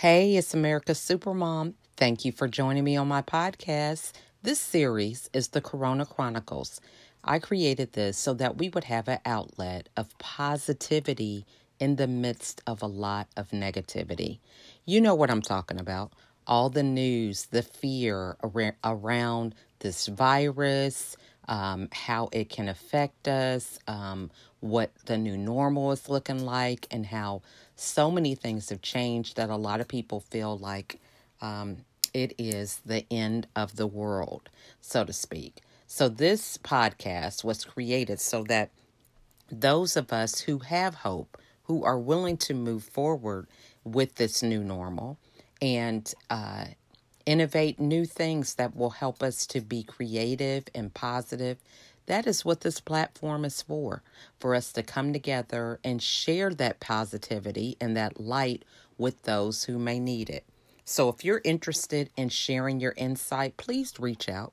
Hey, it's America's Supermom. Thank you for joining me on my podcast. This series is the Corona Chronicles. I created this so that we would have an outlet of positivity in the midst of a lot of negativity. You know what I'm talking about. All the news, the fear around this virus, um, how it can affect us, um, what the new normal is looking like, and how so many things have changed that a lot of people feel like um, it is the end of the world, so to speak. So, this podcast was created so that those of us who have hope, who are willing to move forward with this new normal and uh, innovate new things that will help us to be creative and positive that is what this platform is for for us to come together and share that positivity and that light with those who may need it. So, if you're interested in sharing your insight, please reach out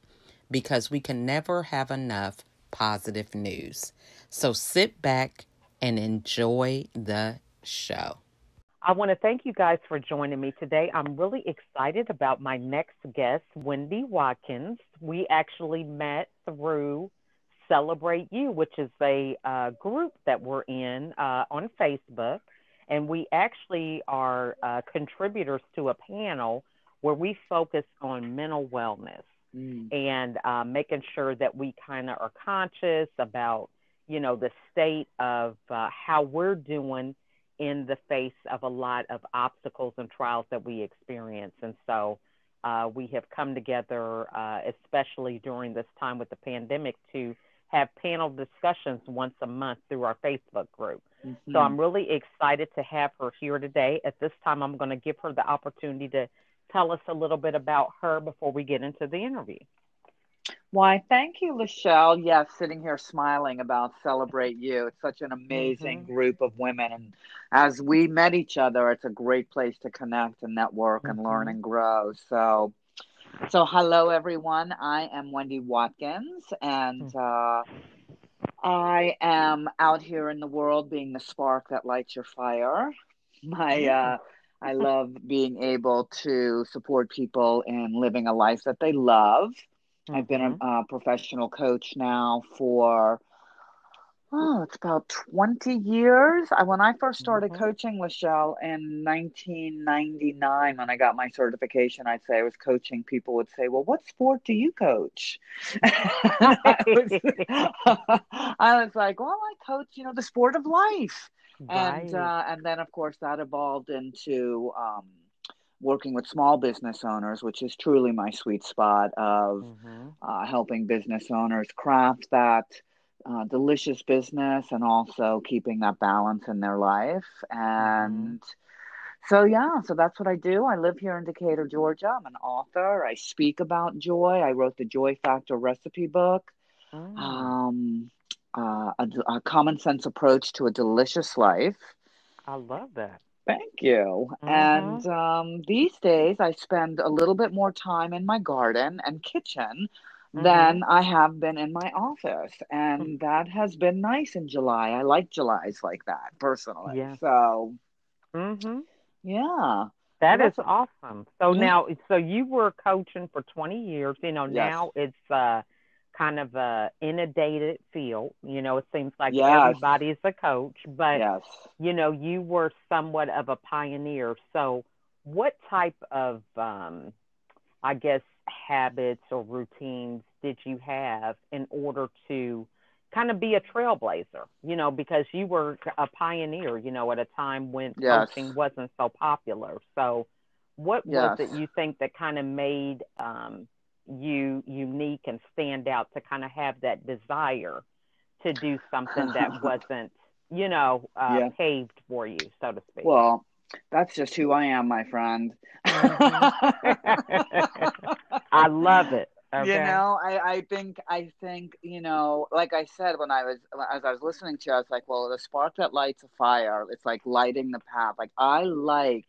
because we can never have enough positive news. So, sit back and enjoy the show. I want to thank you guys for joining me today. I'm really excited about my next guest, Wendy Watkins. We actually met through Celebrate You, which is a uh, group that we're in uh, on Facebook. And we actually are uh, contributors to a panel where we focus on mental wellness mm. and uh, making sure that we kind of are conscious about, you know, the state of uh, how we're doing in the face of a lot of obstacles and trials that we experience. And so uh, we have come together, uh, especially during this time with the pandemic, to have panel discussions once a month through our Facebook group. Mm-hmm. So I'm really excited to have her here today. At this time, I'm going to give her the opportunity to tell us a little bit about her before we get into the interview. Why, thank you, Lachelle. Yes, sitting here smiling about Celebrate You. It's such an amazing mm-hmm. group of women. And as we met each other, it's a great place to connect and network mm-hmm. and learn and grow. So, so, hello everyone. I am Wendy Watkins, and hmm. uh, I am out here in the world being the spark that lights your fire. My, uh, I love being able to support people in living a life that they love. I've been a, mm-hmm. a professional coach now for oh, it's about 20 years. I, when I first started mm-hmm. coaching Lachelle in 1999, when I got my certification, I'd say I was coaching. People would say, Well, what sport do you coach? I, was, I, was, like, Well, I coach, you know, the sport of life. Right. And, uh, and then, of course, that evolved into, um, working with small business owners, which is truly my sweet spot of mm-hmm. uh, helping business owners craft that uh, delicious business and also keeping that balance in their life. And mm-hmm. so, yeah, so that's what I do. I live here in Decatur, Georgia. I'm an author. I speak about joy. I wrote the Joy Factor recipe book. Mm. Um, uh, a, a common sense approach to a delicious life. I love that. Thank you. Mm-hmm. And um, these days, I spend a little bit more time in my garden and kitchen mm-hmm. than I have been in my office. And mm-hmm. that has been nice in July. I like July's like that personally. Yeah. So, mm-hmm. yeah. That is awesome. So now, so you were coaching for 20 years. You know, yes. now it's uh, kind of a inundated field. You know, it seems like yes. everybody's a coach, but yes. you know, you were somewhat of a pioneer. So, what type of, um, I guess, habits or routines did you have in order to kind of be a trailblazer, you know, because you were a pioneer, you know, at a time when yes. coaching wasn't so popular. So, what yes. was it you think that kind of made um, you unique and stand out to kind of have that desire to do something that wasn't, you know, uh, yeah. paved for you, so to speak? Well, that's just who I am, my friend. Mm-hmm. I love it. Okay. You know, I, I think I think you know, like I said when I was as I was listening to you, I was like, well, the spark that lights a fire, it's like lighting the path. Like I like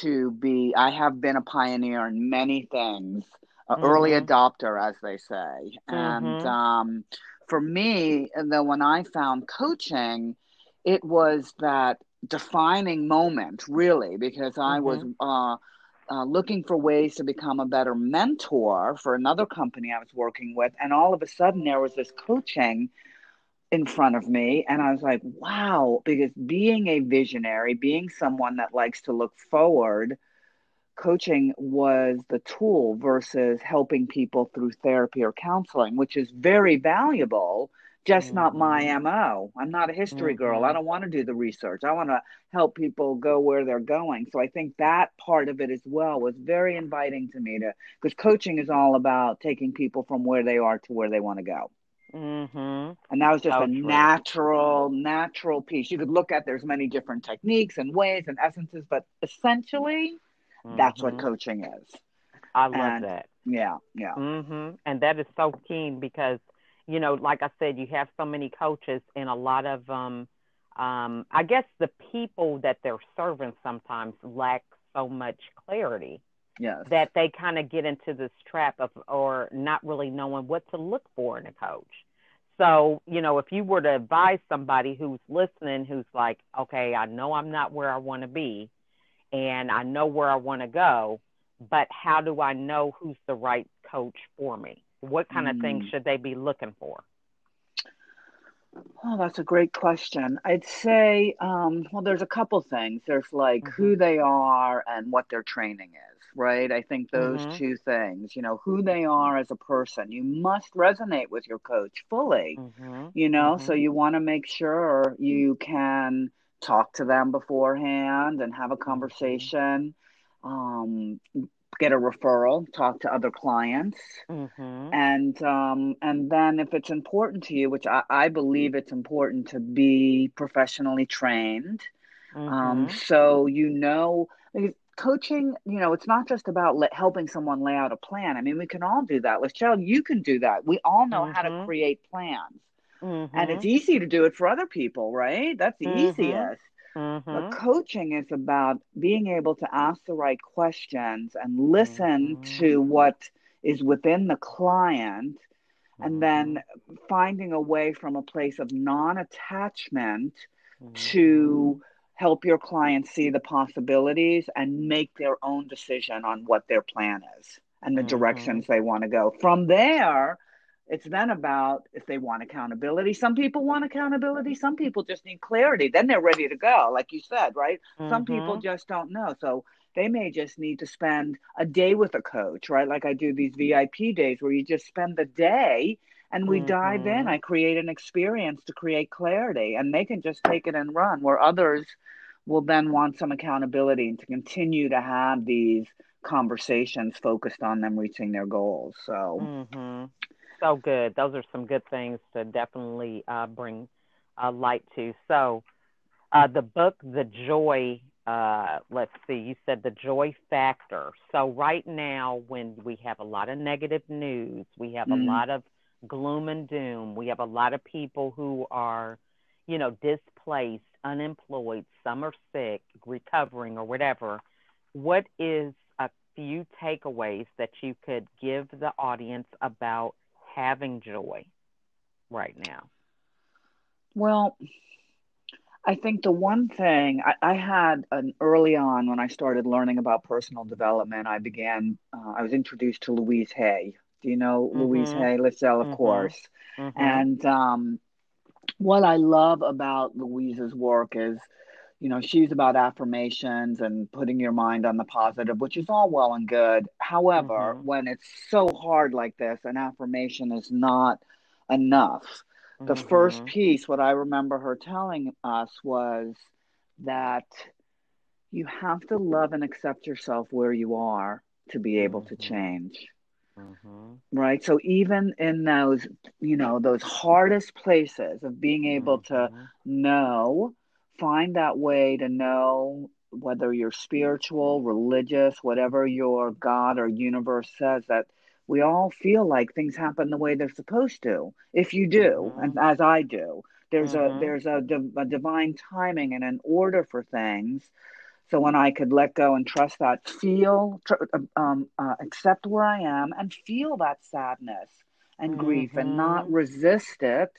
to be. I have been a pioneer in many things, an mm-hmm. early adopter, as they say, mm-hmm. and um, for me, and then when I found coaching, it was that defining moment, really, because I was Mhm. uh, uh, looking for ways to become a better mentor for another company I was working with. And all of a sudden, there was this coaching in front of me. And I was like, wow, because being a visionary, being someone that likes to look forward, coaching was the tool versus helping people through therapy or counseling, which is very valuable, just not my. MO. I'm not a history girl. I Mhm. don't want to do the research. I want to help people go where they're going. So I think that part of it as well was very inviting to me to because coaching is all about taking people from where they are to where they want to go. Mm-hmm. And that was just a true. natural, natural piece. You could look at there's many different techniques and ways and essences, but essentially that's what Mhm. coaching is. I love And that. yeah, yeah. Mhm. And that is so keen because you know, like I said, you have so many coaches and a lot of um um I guess the people that they're serving sometimes lack so much clarity Yes. that they kind of get into this trap of or not really knowing what to look for in a coach. So, you know, if you were to advise somebody who's listening who's like, okay, I know I'm not where I want to be and I know where I want to go, but how do I know who's the right coach for me? What kind of things Mm. should they be looking for? Oh, that's a great question. I'd say, um, well, there's a couple things. There's like Mhm. who they are and what their training is, right? I think those Mhm. two things, you know, who they are as a person. You must resonate with your coach fully, Mhm. you know, so Mhm. you want to make sure you can talk to them beforehand and have a conversation, um, get a referral, talk to other clients. Mhm. And um, and then if it's important to you, which I, I believe it's important to be professionally trained, um, Mhm. so you know, coaching, you know, it's not just about let, helping someone lay out a plan. I mean, we can all do that. Lachelle, you can do that. We all know how to Mhm. create plans, and it's Mhm. easy to do it for other people, right? That's the Mhm. Easiest. But coaching is about being able to ask the right questions and listen Mhm. to what is within the client and then Mhm. finding a way from a place of non-attachment Mhm. to help your clients see the possibilities and make their own decision on what their plan is and the Mhm. directions they want to go. From there, it's then about if they want accountability. Some people want accountability, some people just need clarity. Then they're ready to go, like you said, right? Some people Mhm. just don't know. So they may just need to spend a day with a coach, right? Like I do these VIP days where you just spend the day and we dive in. Mhm. I create an experience to create clarity and they can just take it and run where others will then want some accountability and to continue to have these conversations focused on them reaching their goals. So, Mhm. So good. Those are some good things to definitely uh, bring uh, light to. So, uh, the book, The Joy. Uh, let's see. You said the joy factor. So right now, when we have a lot of negative news, we have a mm, lot of gloom and doom. We have a lot of people who are, you know, displaced, unemployed. Some are sick, recovering, or whatever. What is a few takeaways that you could give the audience about having joy right now? well, I think the one thing I, I had an early on when I started learning about personal development, I began, uh, I was introduced to Louise Hay. Do you know Louise Mhm. Hay? Lachelle, of Mhm. course. Mhm. And um, what I love about Louise's work is, you know, she's about affirmations and putting your mind on the positive, which is all well and good. However, Mhm. when it's so hard like this, an affirmation is not enough. The first Mhm. piece, what I remember her telling us was that you have to love and accept yourself where you are to be able to Mhm. change Mhm. right so even in those you know those hardest places of being able to Mhm. know find that way to know whether you're spiritual religious whatever your god or universe says that we all feel like things happen the way they're supposed to if you do and Mhm. as i do there's a Mhm. there's a, div- a divine timing and an order for things so when I could let go and trust that, feel, tr- um, uh, accept where I am, and feel that sadness and grief, and not Mhm. resist it,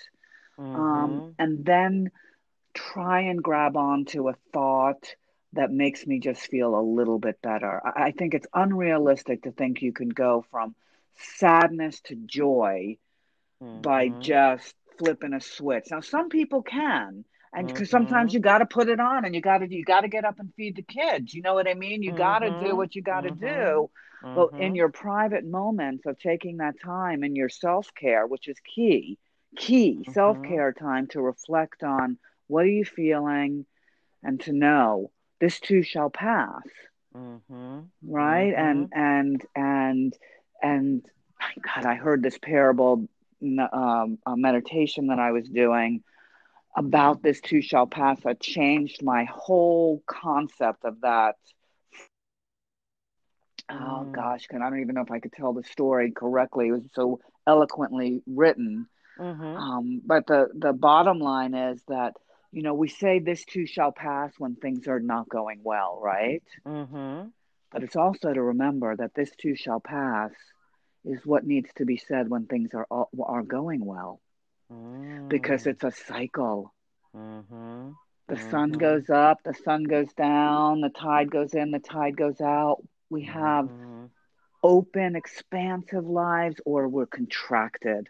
um, Mhm. and then try and grab onto a thought that makes me just feel a little bit better. I, think it's unrealistic to think you can go from sadness to joy mm-hmm. by just flipping a switch. Now, some people can, and because mm-hmm. sometimes you got to put it on, and you got to you got to get up and feed the kids. You know what I mean? You mm-hmm. got to do what you got to mm-hmm. do. But in mm-hmm. your private moments of taking that time in your self care, which is key, key mm-hmm. self care time to reflect on what are you feeling, and to know this too shall pass. Right, and and and and God, I heard this parable um, a meditation that I was doing about this too shall pass that changed my whole concept of that. Oh mm. gosh, I don't even know if I could tell the story correctly. It was so eloquently written. Mm-hmm. Um, but the the bottom line is that you know we say this too shall pass when things are not going well, right? Mm-hmm. But it's also to remember that this too shall pass is what needs to be said when things are are going well, mm. because it's a cycle. Mm-hmm. The mm-hmm. sun goes up, the sun goes down, the tide goes in, the tide goes out. We have mm-hmm. open, expansive lives, or we're contracted.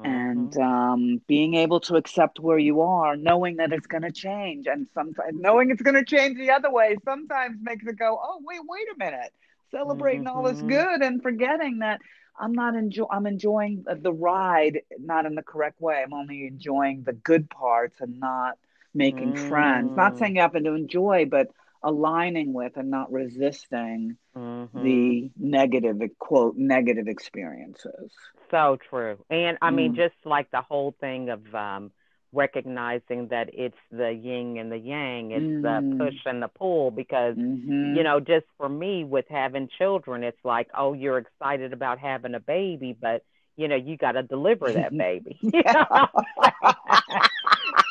Mm-hmm. And um, being able to accept where you are, knowing that it's going to change, and sometimes knowing it's going to change the other way, sometimes makes it go, "Oh, wait, wait a minute! celebrating mm-hmm. all this mm-hmm. good and forgetting that I'm not enjoy I'm enjoying the ride not in the correct way. I'm only enjoying the good parts and not making mm. friends. Not mm. saying you happen to enjoy, but aligning with and not resisting mm-hmm. the negative quote negative experiences. So true. And I mean mm. just like the whole thing of um recognizing that it's the yin and the yang, it's mm. the push and the pull. Because, mm-hmm. you know, just for me with having children, it's like, oh, you're excited about having a baby, but, you know, you got to deliver that baby.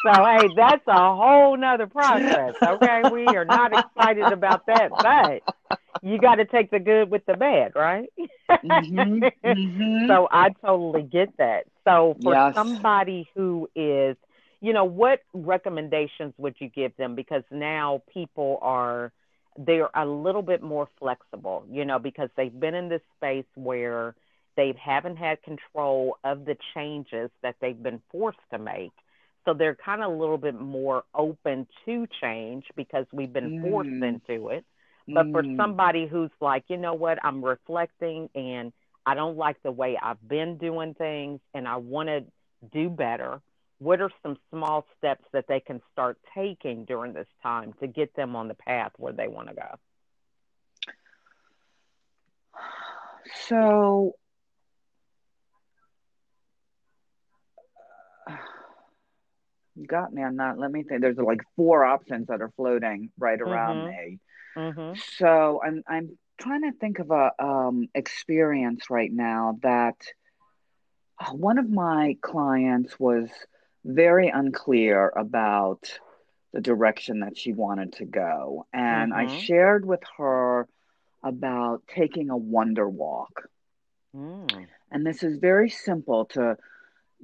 so, hey, that's a whole nother process. Okay. We are not excited about that, but you got to take the good with the bad, right? mm-hmm. Mm-hmm. So I totally get that. So for yes. somebody who is you know, what recommendations would you give them? Because now people are they're a little bit more flexible, you know, because they've been in this space where they haven't had control of the changes that they've been forced to make. So they're kind of a little bit more open to change because we've been mm. forced into it. But mm. for somebody who's like, you know what, I'm reflecting and I don't like the way I've been doing things and I want to do better what are some small steps that they can start taking during this time to get them on the path where they want to go? So, you got me on that. Let me think. There's like four options that are floating right around mm-hmm. me. Mm-hmm. So I'm I'm trying to think of a um, experience right now that uh, one of my clients was very unclear about the direction that she wanted to go. And mm-hmm. I shared with her about taking a wonder walk. Mm. And this is very simple to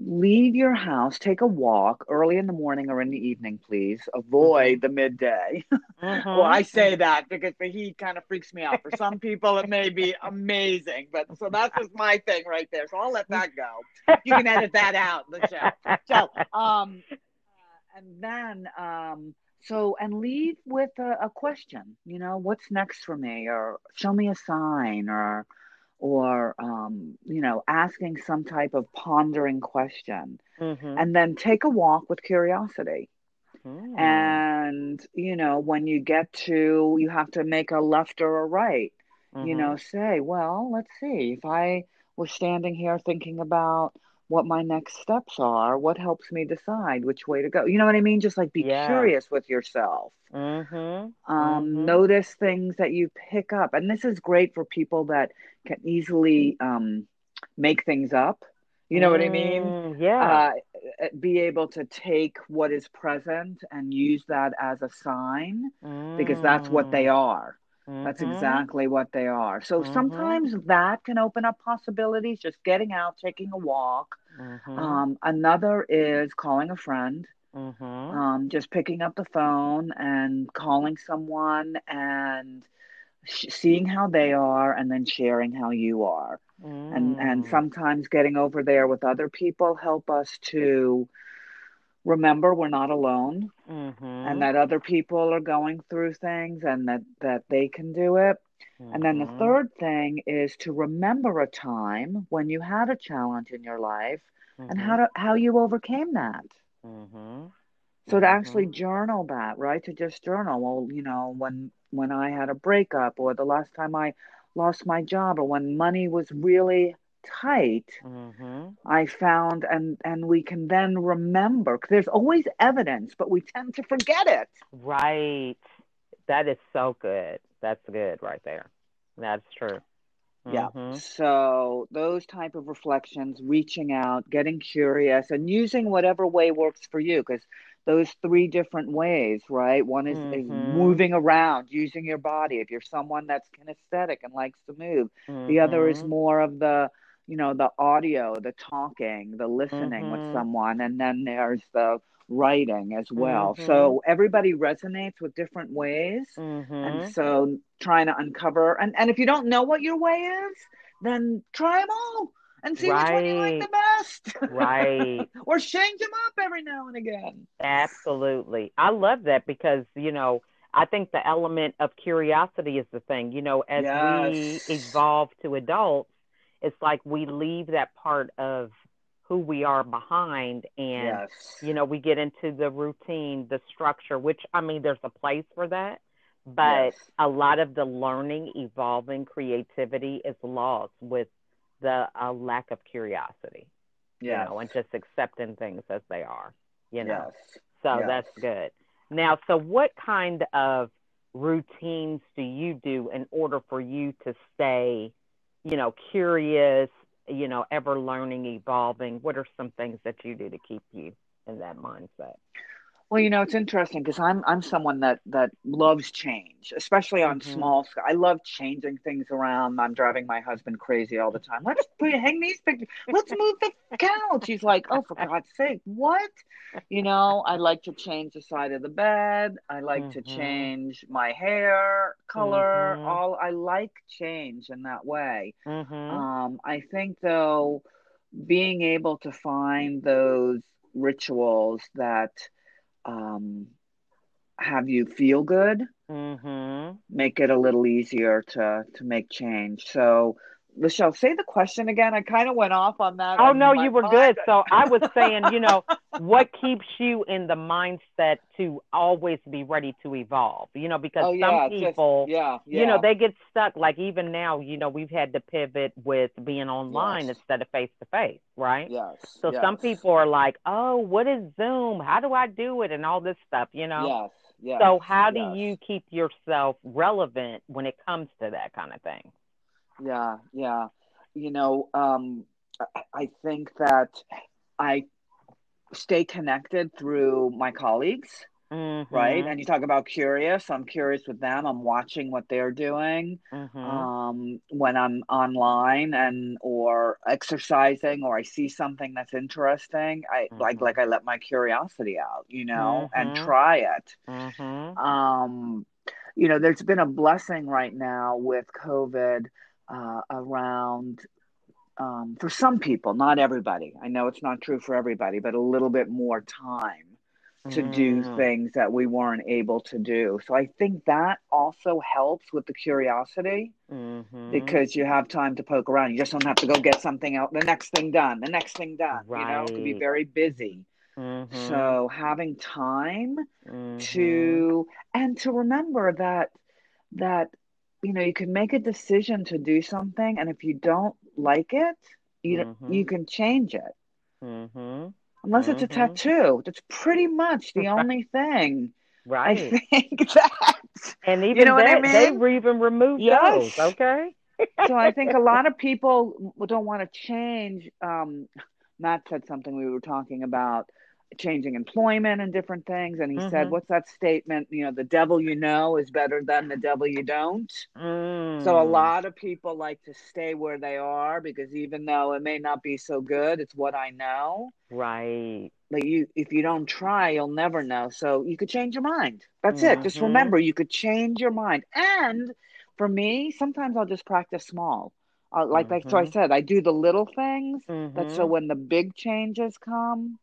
leave your house, take a walk early in the morning or in the evening, please. Avoid mm-hmm. the midday. Mm-hmm. well, I say that because the heat kind of freaks me out. For some people, it may be amazing, but so that's just my thing right there. So I'll let that go. You can edit that out, Lachelle. So, um, uh, and then, um, so and leave with a, a question. You know, what's next for me, or show me a sign, or or um, you know asking some type of pondering question mm-hmm. and then take a walk with curiosity mm. and you know when you get to you have to make a left or a right mm-hmm. you know say well let's see if i was standing here thinking about what my next steps are, what helps me decide which way to go. You know what I mean? Just like be yeah. curious with yourself. Mm-hmm. Um, mm-hmm. Notice things that you pick up. And this is great for people that can easily um, make things up. You know mm, what I mean? Mm, yeah. Uh, be able to take what is present and use that as a sign mm. because that's what they mm. are. Mm-hmm. That's exactly what they are. So mm-hmm. sometimes that can open up possibilities, just getting out, taking a walk. Mm-hmm. Um, another is calling a friend Mm-hmm. Um, just picking up the phone and calling someone and sh- seeing how they are and then sharing how you are. Mm. And and sometimes getting over there with other people help us to remember we're not alone Mm-hmm. and that other people are going through things and that that they can do it. And then the Mhm. third thing is to remember a time when you had a challenge in your life and how to how you overcame that. Mm-hmm. So to actually journal that, right? To just journal. Well, you know, when when I had a breakup or the last time I lost my job or when money was really tight, Mm-hmm. I found and and we can then remember there's always evidence, but we tend to forget it. Right. That is so good. That's good right there. That's true. Yeah. Mhm. So those type of reflections, reaching out, getting curious, and using whatever way works for you, because those three different ways, right? One is, is Mhm. moving around, using your body. If you're someone that's kinesthetic and likes to move, the other is Mhm. more of the, you know, the audio, the talking, the listening with Mhm. someone, and then there's the writing as well. Mhm. So everybody resonates with different ways. And Mhm. so trying to uncover and, and if you don't know what your way is, then try them all and see which one you like the best. Right. or change them up every now and again. Absolutely. I love that because, you know, I think the element of curiosity is the thing. You know, as Yes. we evolve to adults, it's like we leave that part of who we are behind and yes. you know, we get into the routine, the structure, which I mean there's a place for that, but Yes. a lot of the learning, evolving, creativity is lost with the uh, lack of curiosity, yes. you know, and just accepting things as they are, you know. Yes. So that's good. Now, so what kind of routines do you do in order for you to stay, you know, curious, you know, ever learning, evolving? What are some things that you do to keep you in that mindset? Well, you know, it's interesting because I'm I'm someone that that loves change, especially on Mhm. small scale. I love changing things around. I'm driving my husband crazy all the time. Let's put hang these pictures. Let's move the couch. He's like, "Oh, for God's sake, what?" You know, I like to change the side of the bed. I like to Mhm. change my hair color. Mhm. All I like change in that way. Mhm. Um, I think though, being able to find those rituals that um, have you feel good Mhm. make it a little easier to to make change. So, Lachelle, say the question again. I kind of went off on that. Oh no, you were mind- good. So I was saying, you know, what keeps you in the mindset to always be ready to evolve? You know, because oh yeah, some just- people yeah, yeah, you know they get stuck like even now you know we've had to pivot with being online Yes. instead of face to face right yes. so some people are like oh what is zoom how do i do it and all this stuff you know Yes, yes. so how do you keep yourself relevant when it comes to that kind of thing Yeah, yeah. You know, um, I, I think that I stay connected through my colleagues. mm-hmm. right? And you talk about curious. I'm curious with them. I'm watching what they're doing. mm-hmm. Um, when I'm online and or exercising or I see something that's interesting, I like Mhm. like I let my curiosity out, you know, and Mhm. try it. Mm-hmm. Um, you know, there's been a blessing right now with COVID uh, around. Um, for some people, not everybody. I know it's not true for everybody, but a little bit more time to do Mm. things that we weren't able to do. So I think that also helps with the curiosity Mm-hmm. because you have time to poke around. You just don't have to go get something out, the next thing done, the next thing done. You know, it could be very busy. mm-hmm. So having time mm-hmm. to and to remember that that you know you can make a decision to do something and if you don't like it, you Mhm. you can change it. mm-hmm. Unless it's a Mhm. tattoo. That's pretty much the only thing. right I think that. And even know what I that, they mean? re- even removed Yes. those. Okay. So I think a lot of people don't want to change. Um, Matt said something we were talking about changing employment and different things, and he said, Mhm. "What's that statement? You know, the devil you know is better than the devil you don't." Mm. So a lot of people like to stay where they are because even though it may not be so good, it's what I know. Right. like you if you don't try you'll never know so you could change your mind that's mm-hmm. it just mm-hmm. remember you could change your mind and for me sometimes i'll just practice small uh, like mm-hmm. like so i mm-hmm. said i do the little things mm-hmm. that so mm-hmm. when the big changes come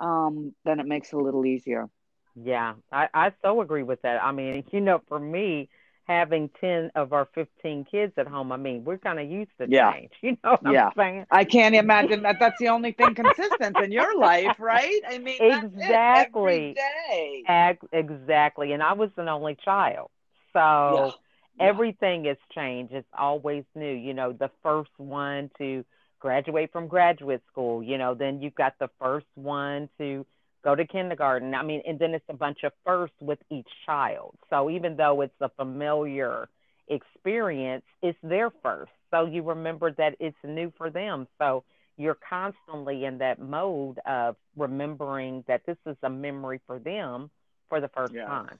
um then it makes it a little easier yeah i i so agree with that i mean you know for me having 10 of our 15 kids at home, I mean, we're kind of used to yeah. change. You know yeah. I'm saying? I can't imagine that that's the only thing consistent in your life, right? I mean, exactly. day. Ag- exactly. And I was an only child. So yeah. everything has changed. It's always new. You know, the first one to graduate from graduate school, you know, then you've got the first one to go to kindergarten. I mean, and then it's a bunch of firsts with each child. So even though it's a familiar experience, it's their first. So you remember that it's new for them. So you're constantly in that mode of remembering that this is a memory for them for the first yes. time.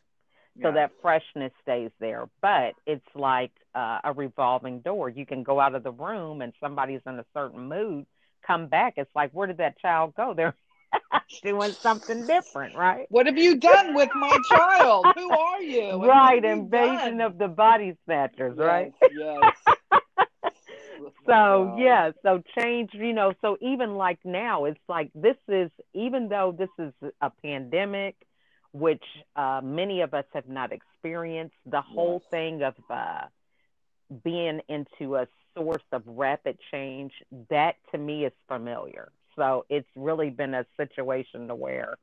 So that freshness stays there. But it's like uh, a revolving door. You can go out of the room and somebody's in a certain mood, come back. It's like, where did that child go? They're doing something different, right? What have you done with my child? Who are you? What right, invasion done? of the body snatchers, yes, right? Yes. so wow. yeah, so change, you know, so even like now, it's like this is even though this is a pandemic, which uh, many of us have not experienced, the whole yes. thing of uh, being into a source of rapid change, that to me is familiar. So it's really been a situation to where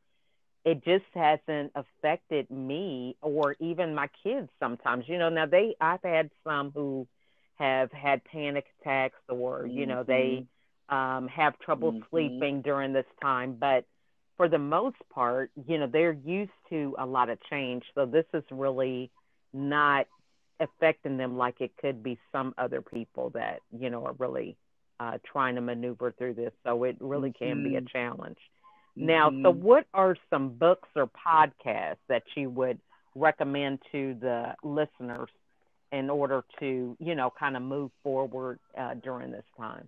it just hasn't affected me or even my kids sometimes. You know, now they I've had some who have had panic attacks or, you know, they mm-hmm. um, have trouble mm-hmm. sleeping during this time, but for the most part, you know, they're used to a lot of change. So this is really not affecting them like it could be some other people that, you know, are really uh, trying to maneuver through this. So it really can mm-hmm. be a mm-hmm. challenge. Mm-hmm. Now, so what are some books or podcasts that you would recommend to the listeners in order to, you know, kind of move forward uh, during this time?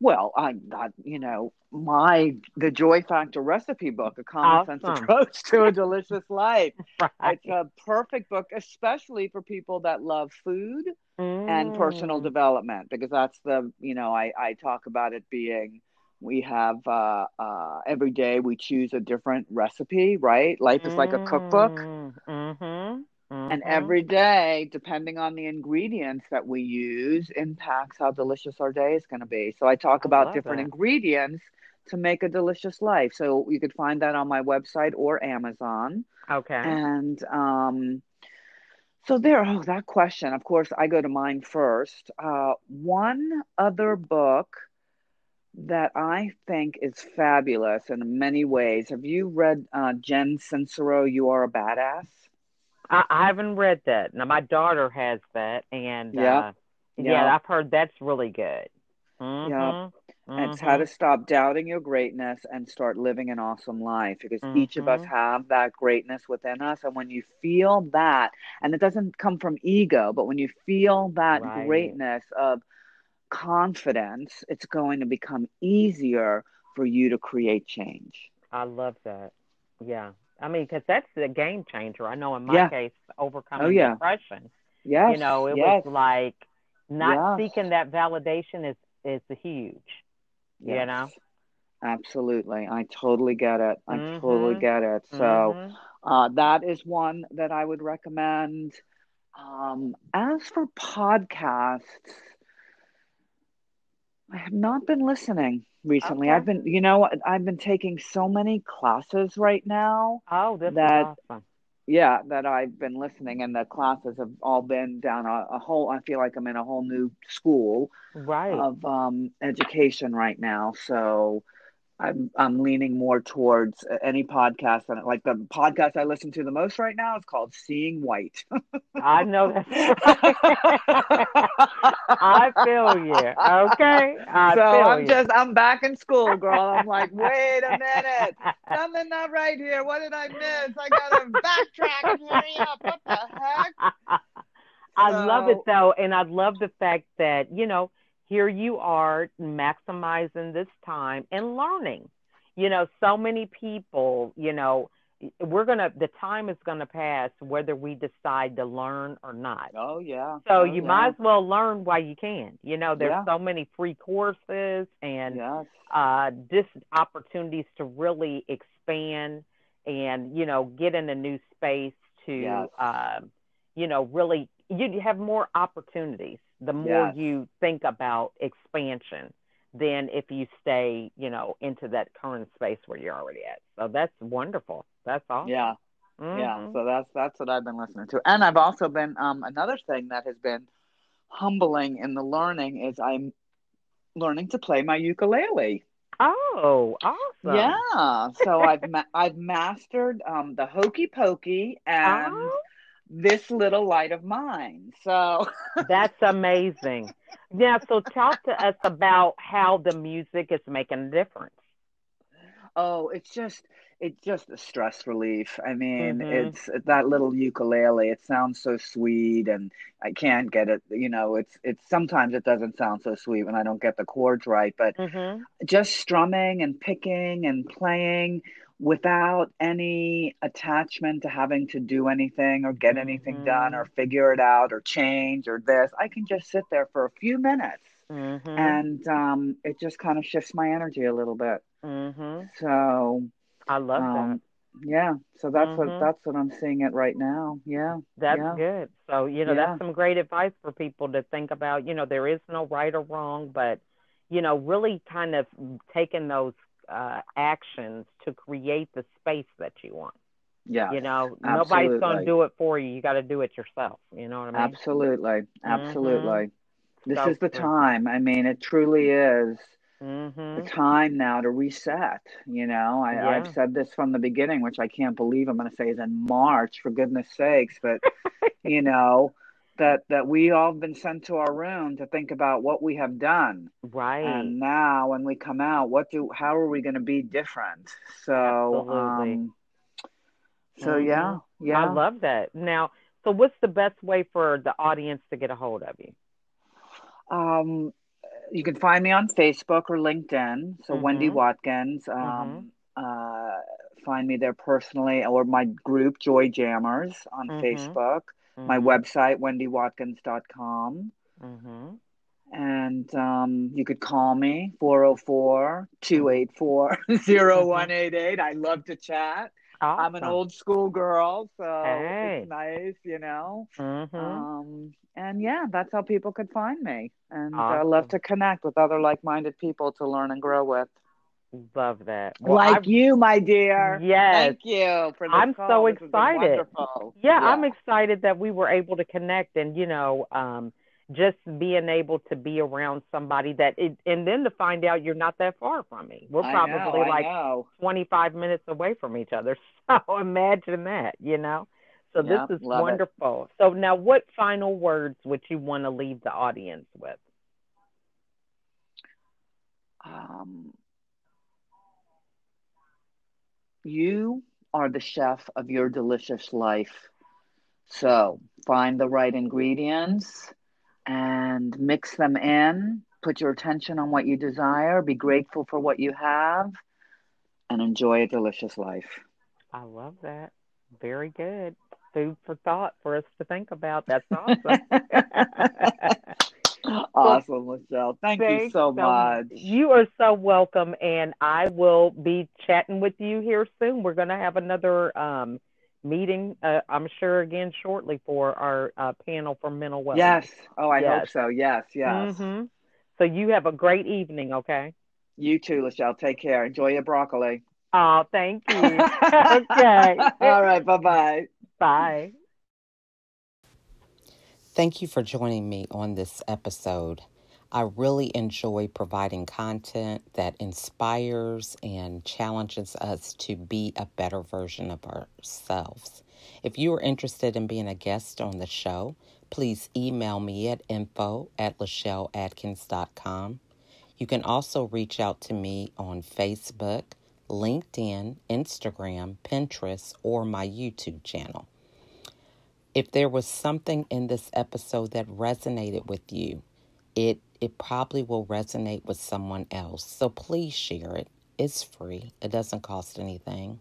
Well, I, I, you know, my the Joy Factor recipe book, a common awesome. sense approach to a delicious life. right. It's a perfect book, especially for people that love food mm. and personal mm. development, because that's the, you know, I I talk about it being we have uh, uh, every day we choose a different recipe, right? Life is like a cookbook. Mm, mm-hmm. Mm-hmm. And every day, depending on the ingredients that we use, impacts how delicious our day is going to be. So I talk I about different that. ingredients to make a delicious life. So you could find that on my website or Amazon. Okay. And um, so there, oh, that question. Of course, I go to mine first. Uh, one other book that I think is fabulous in many ways. Have you read uh, Jen Sincero, You Are a Badass? I, I haven't read that. Now my daughter has that, and yeah, uh, yeah, yeah, I've heard that's really good. Mm-hmm. Yeah. Mm-hmm. It's how to stop doubting your greatness and start living an awesome life because mm-hmm. each of us mm-hmm. have that greatness within us. And when you feel that, and it doesn't come from ego, but when you feel that right. greatness of confidence, it's going to become easier for you to create change. I love that. Yeah. I mean, because that's the game changer. I know in my yeah. case, overcoming oh, yeah. depression. Yes. You know, it yes. was like not yes. seeking that validation is is huge. Yes. You know. Absolutely, I totally get it. I mm-hmm. totally get it. So, mm-hmm. uh, that is one that I would recommend. Um, as for podcasts, I have not been listening recently. Okay. I've been, you know, I've been taking so many classes right now. Oh, this that, awesome. Yeah, that I've been listening, and the classes have all been down a, a whole. I feel like I'm in a whole new school right. of um, education right now. So I'm I'm leaning more towards uh, any podcast and like the podcast I listen to the most right now is called Seeing White. I know that. I feel you. Okay. I so I'm you. just I'm back in school, girl. I'm like, wait a minute, something not right here. What did I miss? I gotta backtrack and hurry up. What the heck? I so... love it though, and I love the fact that you know here you are maximizing this time and learning. you know, so many people, you know, we're going to, the time is going to pass whether we decide to learn or not. Oh, yeah. So oh, you yeah. might as well learn while you can. You know, there's Yeah. so many free courses and Yes. uh, just opportunities to really expand and you know get in a new space to Yes. um, you know really you have more opportunities the more Yes. you think about expansion than if you stay you know into that current space where you're already at so that's wonderful that's awesome Yeah. Yeah. Mhm. So that's that's what I've been listening to. And I've also been um another thing that has been humbling in the learning is I'm learning to play my ukulele. oh awesome Yeah. So I've ma- I've mastered um the hokey pokey and Oh, this little light of mine. So That's amazing. Yeah, so talk to us about how the music is making a difference. Oh, it's just it's just a stress relief. I mean, Mhm. it's that little ukulele. It sounds so sweet, and I can't get it. You know, it's it's sometimes it doesn't sound so sweet when I don't get the chords right. But Mm-hmm. just strumming and picking and playing without any attachment to having to do anything or get anything done or figure it out or change or this. I can just sit there for a few minutes, Mm-hmm. and um, it just kind of shifts my energy a little bit. mm-hmm. So I love um, yeah, so that's what that's what I'm seeing it right now. Yeah. That's yeah. good. So, you know, Yeah. that's some great advice for people to think about. You know, there is no right or wrong, but, you know, really kind of taking those uh, actions to create the space that you want. yeah, You know, nobody's going to do it for you. You got to do it yourself. You know what I mean? absolutely, absolutely. This So is the time. I mean, it truly is Mm-hmm. the time now to reset. You know, I, Yeah. I've said this from the beginning, which I can't believe I'm going to say is in March, for goodness sakes. But you know, that that we all have been sent to our room to think about what we have done. Right. and now when we come out what do how are we going to be different so um so Mhm. yeah yeah I love that. Now, so what's the best way for the audience to get a hold of you? um you can find me on facebook or linkedin so wendy Mhm. watkins um uh find me there personally or my group joy jammers on Mhm. Facebook my website wendywatkins.com Mm-hmm. and um, you could call me 404-284-0188 i love to chat I'm an old school girl, so Hey. it's nice, you know. Mm-hmm. Um, and yeah, that's how people could find me. And I love to connect with other like-minded people to learn and grow with, love that. Well, like I've- you, my dear. Yes. Thank you for this I'm call. so This excited. wonderful. Yeah, I'm excited that we were able to connect and, you know, um, just being able to be around somebody that, it, and then to find out you're not that far from me. We're probably know, like know. 25 minutes away from each other. So imagine that, you know? So Yeah, this is love it. wonderful. So now, what final words would you want to leave the audience with? Um, you are the chef of your delicious life. So find the right ingredients and mix them in. Put your attention on what you desire. Be grateful for what you have and enjoy a delicious life. I love that. Very good. Food for thought for us to think about. That's awesome. awesome, Lachelle. Thank you Thanks so much. You are so welcome, and I will be chatting with you here soon. We're going to have another um, meeting, uh, I'm sure, again shortly for our uh, panel for mental wellness. Yes. Oh, I hope so. Yes, yes. hmm So you have a great evening, okay? You too, Lachelle. Take care. Enjoy your broccoli. Oh, thank you. okay. All right. Bye bye bye. Thank you for joining me on this episode. I really enjoy providing content that inspires and challenges us to be a better version of ourselves. If you are interested in being a guest on the show, please email me at info at lachelleatkins.com. You can also reach out to me on Facebook, LinkedIn, Instagram, Pinterest, or my YouTube channel. If there was something in this episode that resonated with you, it it probably will resonate with someone else. So please share it. it. is free, it doesn't cost anything.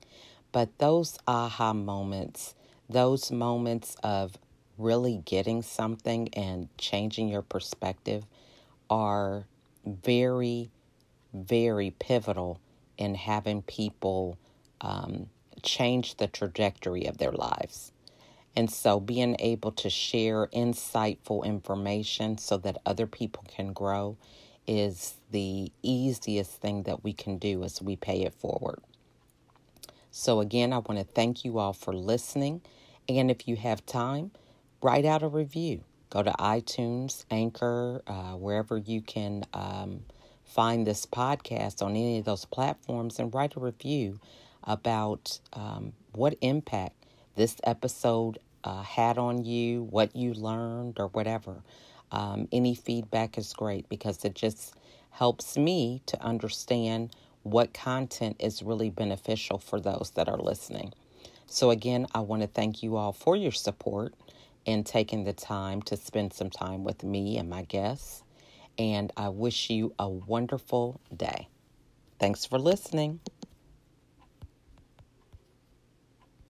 But those aha moments, those moments of really getting something and changing your perspective are very, very pivotal in having people um, change the trajectory of their lives. And so being able to share insightful information so that other people can grow is the easiest thing that we can do as we pay it forward. So, again, I want to thank you all for listening. And if you have time, write out a review. Go to iTunes, Anchor, uh, wherever you can um, find this podcast on any of those platforms and write a review about um, what impact this episode uh, had on you, what you learned, or whatever. Um, any feedback is great because it just helps me to understand what content is really beneficial for those that are listening. So, again, I want to thank you all for your support and taking the time to spend some time with me and my guests. And I wish you a wonderful day. Thanks for listening.